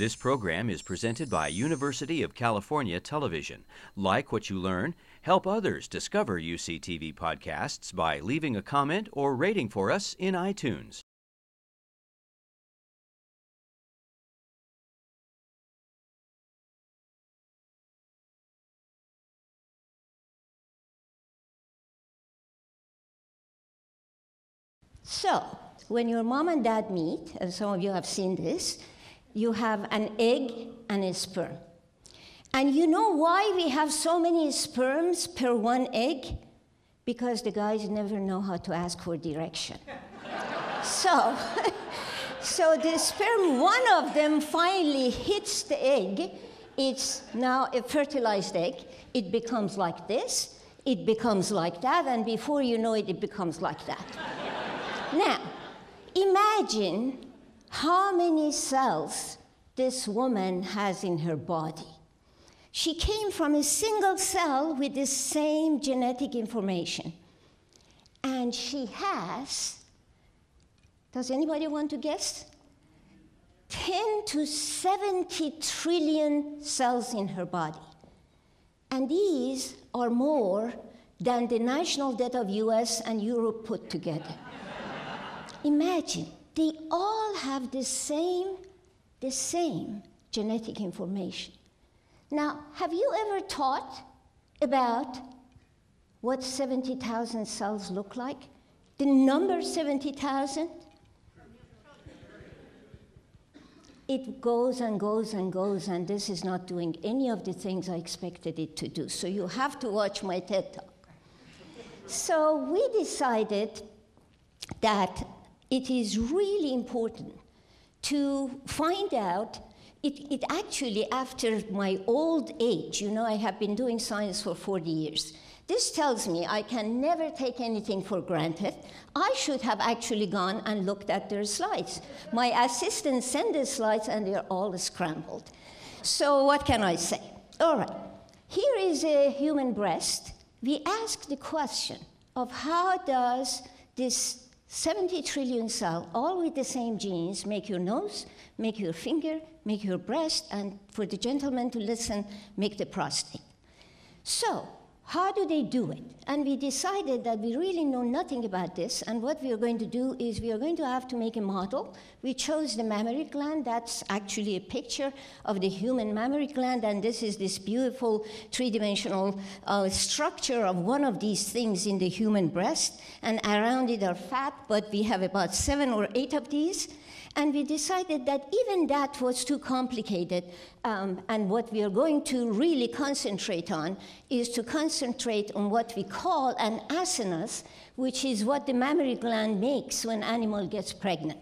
This program is presented by University of California Television. Like what you learn? Help others discover UCTV podcasts by leaving a comment or rating for us in iTunes. So, when your mom and dad meet, and some of you have seen this, you have an egg and a sperm. And you know why we have so many sperms per one egg? Because the guys never know how to ask for direction. so, so the sperm, one of them finally hits the egg. It's now a fertilized egg. It becomes like this, it becomes like that, and before you know it, it becomes like that. now, imagine how many cells this woman has in her body. She came from a single cell with the same genetic information. And she has, does anybody want to guess? 10 to 70 trillion cells in her body. And these are more than the national debt of US and Europe put together. Imagine they all have the same, the same genetic information. Now, have you ever thought about what 70,000 cells look like? The number 70,000? It goes and goes and goes, and this is not doing any of the things I expected it to do. So you have to watch my TED talk. So we decided that it is really important to find out. It, it actually, after my old age, you know, I have been doing science for 40 years. This tells me I can never take anything for granted. I should have actually gone and looked at their slides. My assistant sent the slides and they're all scrambled. So, what can I say? All right, here is a human breast. We ask the question of how does this 70 trillion cells, all with the same genes, make your nose, make your finger, make your breast, and for the gentleman to listen, make the prostate. So, how do they do it? And we decided that we really know nothing about this, and what we are going to do is we are going to have to make a model. We chose the mammary gland. That's actually a picture of the human mammary gland, and this is this beautiful three dimensional uh, structure of one of these things in the human breast, and around it are fat, but we have about seven or eight of these. And we decided that even that was too complicated. Um, and what we are going to really concentrate on is to concentrate on what we call an acinus, which is what the mammary gland makes when animal gets pregnant.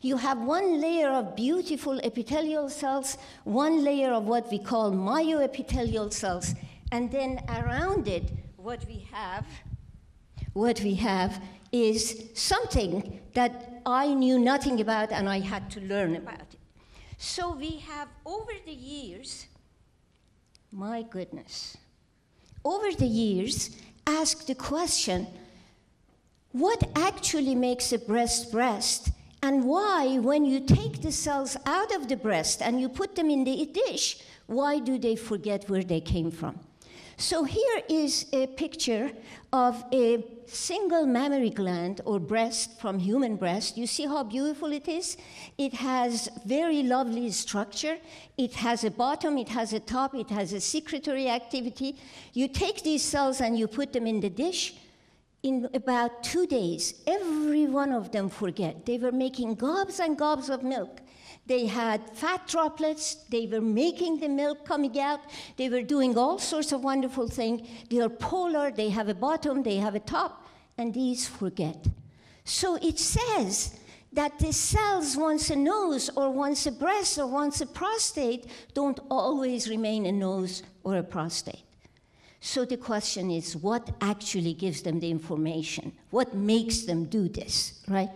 You have one layer of beautiful epithelial cells, one layer of what we call myoepithelial cells, and then around it, what we have, what we have is something that I knew nothing about and I had to learn about it. So we have, over the years, my goodness, over the years, asked the question what actually makes a breast breast? And why, when you take the cells out of the breast and you put them in the dish, why do they forget where they came from? So here is a picture of a single mammary gland or breast from human breast. You see how beautiful it is? It has very lovely structure. It has a bottom, it has a top, it has a secretory activity. You take these cells and you put them in the dish. In about two days, every one of them forget. They were making gobs and gobs of milk. They had fat droplets. They were making the milk coming out. They were doing all sorts of wonderful things. They are polar. They have a bottom. They have a top. And these forget. So it says that the cells, once a nose or once a breast or once a prostate, don't always remain a nose or a prostate. So the question is what actually gives them the information? What makes them do this, right?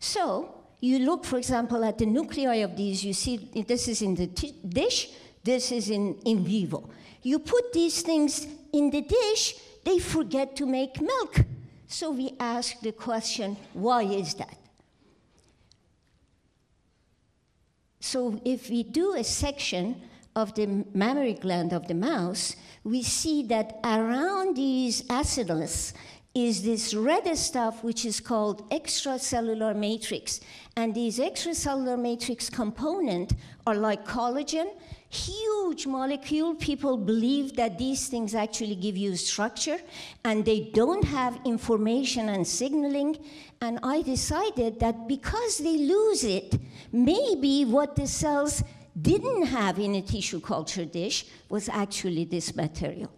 So you look, for example, at the nuclei of these, you see this is in the dish, this is in, in vivo. You put these things in the dish, they forget to make milk. So we ask the question why is that? So if we do a section of the mammary gland of the mouse, we see that around these acidulas is this red stuff which is called extracellular matrix. And these extracellular matrix component are like collagen, huge molecule. People believe that these things actually give you structure and they don't have information and signaling. And I decided that because they lose it, maybe what the cells didn't have in a tissue culture dish was actually this material.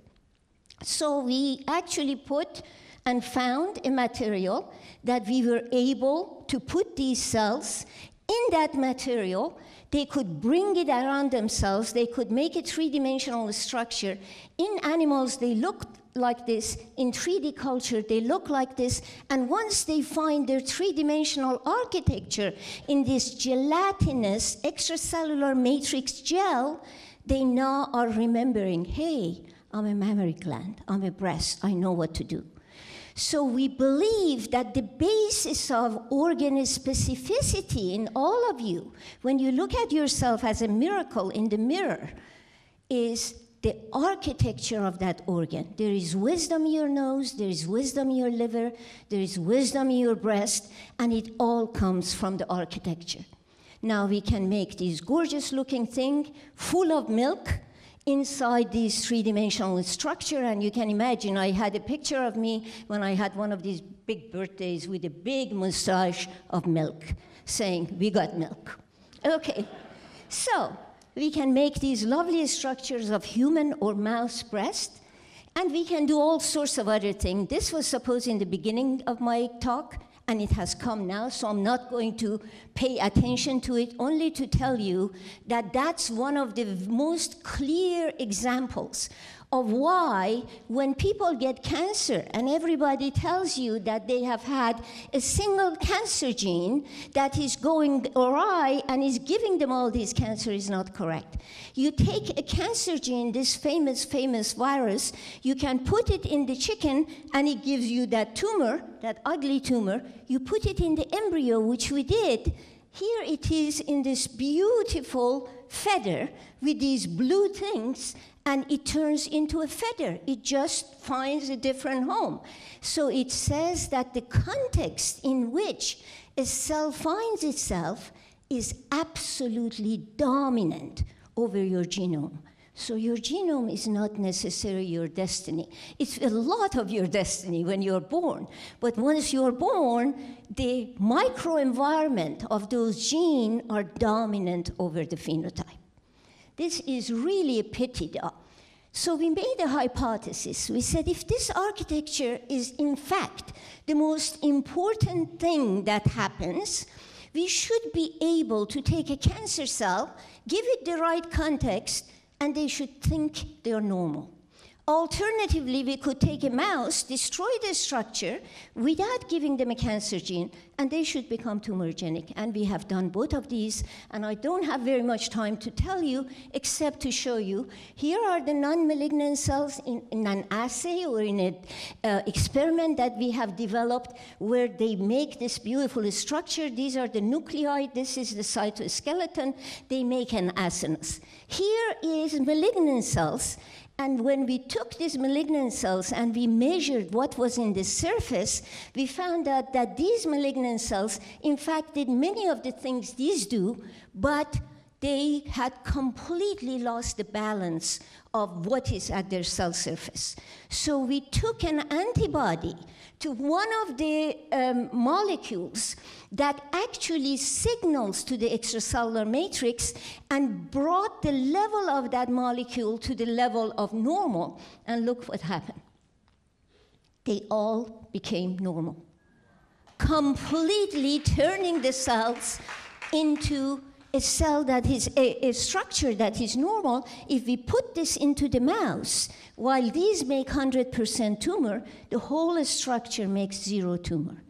So we actually put and found a material that we were able to put these cells in that material. They could bring it around themselves, they could make a three dimensional structure. In animals, they looked like this. In 3D culture, they look like this. And once they find their three dimensional architecture in this gelatinous extracellular matrix gel, they now are remembering hey, I'm a mammary gland, I'm a breast, I know what to do. So we believe that the basis of organ specificity in all of you, when you look at yourself as a miracle in the mirror, is the architecture of that organ. There is wisdom in your nose, there is wisdom in your liver, there is wisdom in your breast, and it all comes from the architecture. Now we can make this gorgeous looking thing full of milk inside this three-dimensional structure and you can imagine i had a picture of me when i had one of these big birthdays with a big mustache of milk saying we got milk. Okay so we can make these lovely structures of human or mouse breast and we can do all sorts of other things this was supposed in the beginning of my talk and it has come now, so I'm not going to pay attention to it, only to tell you that that's one of the most clear examples of why, when people get cancer and everybody tells you that they have had a single cancer gene that is going awry and is giving them all these cancer is not correct. You take a cancer gene, this famous, famous virus, you can put it in the chicken and it gives you that tumor, that ugly tumor. You put it in the embryo, which we did. Here it is in this beautiful feather with these blue things, and it turns into a feather. It just finds a different home. So it says that the context in which a cell finds itself is absolutely dominant over your genome. So your genome is not necessarily your destiny. It's a lot of your destiny when you're born. But once you're born, the microenvironment of those genes are dominant over the phenotype. This is really a pity. So we made a hypothesis. We said if this architecture is in fact the most important thing that happens, we should be able to take a cancer cell, give it the right context, and they should think they're normal. Alternatively, we could take a mouse, destroy the structure without giving them a cancer gene, and they should become tumorigenic. And we have done both of these, and I don't have very much time to tell you except to show you. Here are the non malignant cells in, in, an assay or in an uh, experiment that we have developed where they make this beautiful structure. These are the nuclei, this is the cytoskeleton. They make an acinus. Here is malignant cells and when we took these malignant cells and we measured what was in the surface, we found out that these malignant cells, in fact, did many of the things these do, but they had completely lost the balance of what is at their cell surface. So we took an antibody to one of the um, molecules that actually signals to the extracellular matrix and brought the level of that molecule to the level of normal. And look what happened. They all became normal, completely turning the cells into a cell that is a, a, structure that is normal, if we put this into the mouse, while these make 100% tumor, the whole structure makes zero tumor.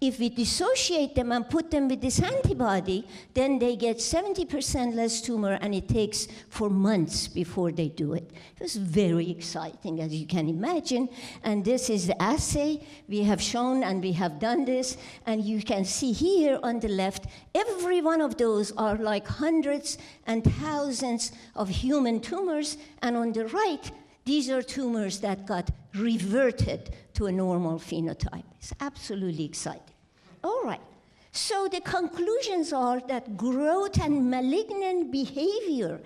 If we dissociate them and put them with this antibody, then they get 70% less tumor, and it takes four months before they do it. It was very exciting, as you can imagine. And this is the assay we have shown, and we have done this. And you can see here on the left, every one of those are like hundreds and thousands of human tumors. And on the right, these are tumors that got reverted to a normal phenotype. It's absolutely exciting. All right. So the conclusions are that growth and malignant behavior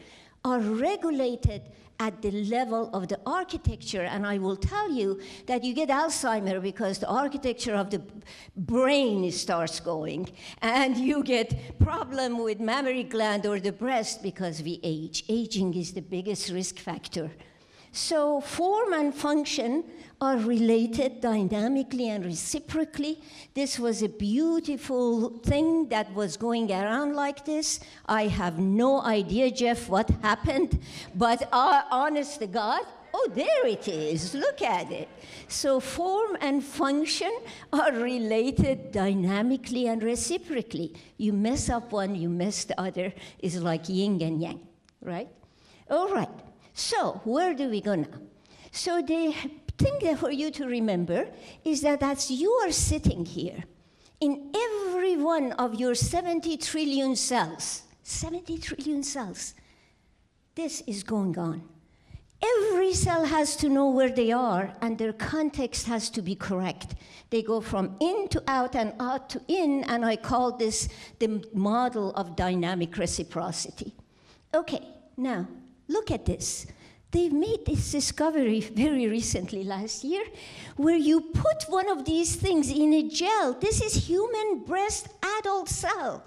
are regulated at the level of the architecture. And I will tell you that you get Alzheimer because the architecture of the brain starts going. And you get problem with mammary gland or the breast because we age. Aging is the biggest risk factor. So form and function are related dynamically and reciprocally. This was a beautiful thing that was going around like this. I have no idea, Jeff, what happened, but uh, honest to God, oh, there it is. Look at it. So form and function are related dynamically and reciprocally. You mess up one, you mess the other. is like yin and yang, right? All right. So where do we go now? So the thing for you to remember is that as you are sitting here, in every one of your 70 trillion cells, 70 trillion cells, this is going on. Every cell has to know where they are, and their context has to be correct. They go from in to out and out to in, and I call this the model of dynamic reciprocity. Okay, now look at this they made this discovery very recently last year where you put one of these things in a gel. This is human breast adult cell.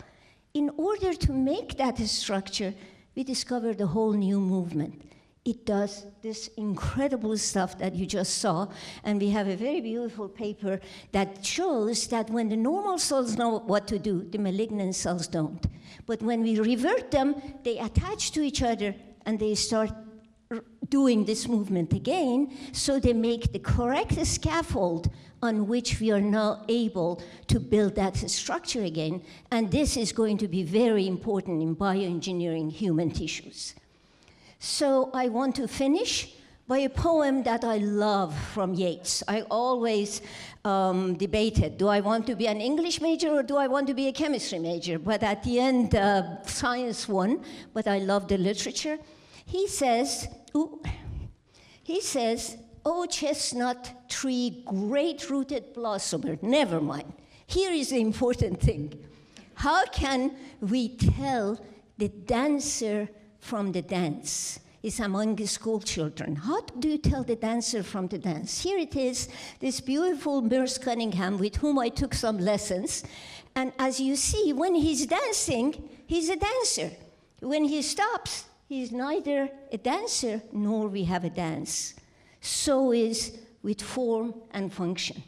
In order to make that structure, we discovered a whole new movement. It does this incredible stuff that you just saw, and we have a very beautiful paper that shows that when the normal cells know what to do, the malignant cells don't. But when we revert them, they attach to each other and they start doing this movement again, so they make the correct scaffold on which we are now able to build that structure again. And this is going to be very important in bioengineering human tissues. So I want to finish by a poem that I love from Yeats. I always um, debated do I want to be an English major or do I want to be a chemistry major? But at the end, uh, science won, but I love the literature. He says, ooh, he says, Oh, chestnut tree, great rooted blossomer, never mind. Here is the important thing. How can we tell the dancer from the dance? Is among the school children. How do you tell the dancer from the dance? Here it is, this beautiful Merce Cunningham with whom I took some lessons. And as you see, when he's dancing, he's a dancer. When he stops, He's neither a dancer nor we have a dance. So is with form and function.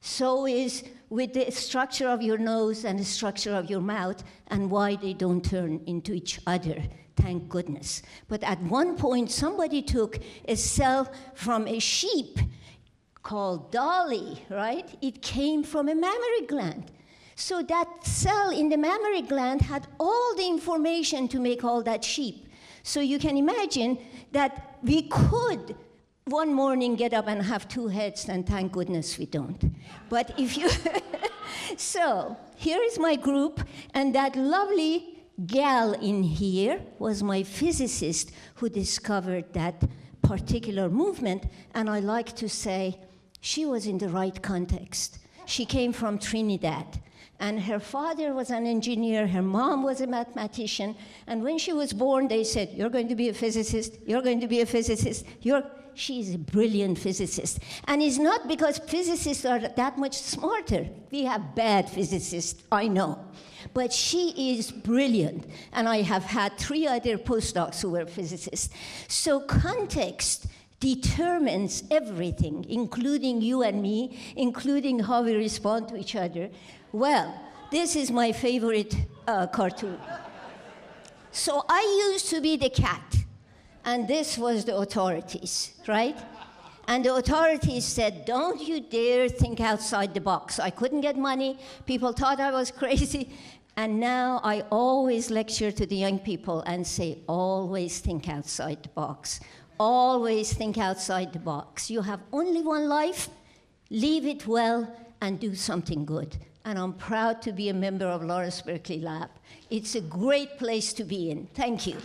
So is with the structure of your nose and the structure of your mouth and why they don't turn into each other. Thank goodness. But at one point, somebody took a cell from a sheep called Dolly, right? It came from a mammary gland. So that cell in the mammary gland had all the information to make all that sheep. So you can imagine that we could one morning get up and have two heads, and thank goodness we don't. But if you. so here is my group, and that lovely gal in here was my physicist who discovered that particular movement, and I like to say she was in the right context. She came from Trinidad. And her father was an engineer, her mom was a mathematician. And when she was born, they said, You're going to be a physicist, you're going to be a physicist. You're... She's a brilliant physicist. And it's not because physicists are that much smarter. We have bad physicists, I know. But she is brilliant. And I have had three other postdocs who were physicists. So, context determines everything, including you and me, including how we respond to each other. Well, this is my favorite uh, cartoon. So I used to be the cat, and this was the authorities, right? And the authorities said, Don't you dare think outside the box. I couldn't get money. People thought I was crazy. And now I always lecture to the young people and say, Always think outside the box. Always think outside the box. You have only one life, live it well, and do something good. And I'm proud to be a member of Lawrence Berkeley Lab. It's a great place to be in. Thank you.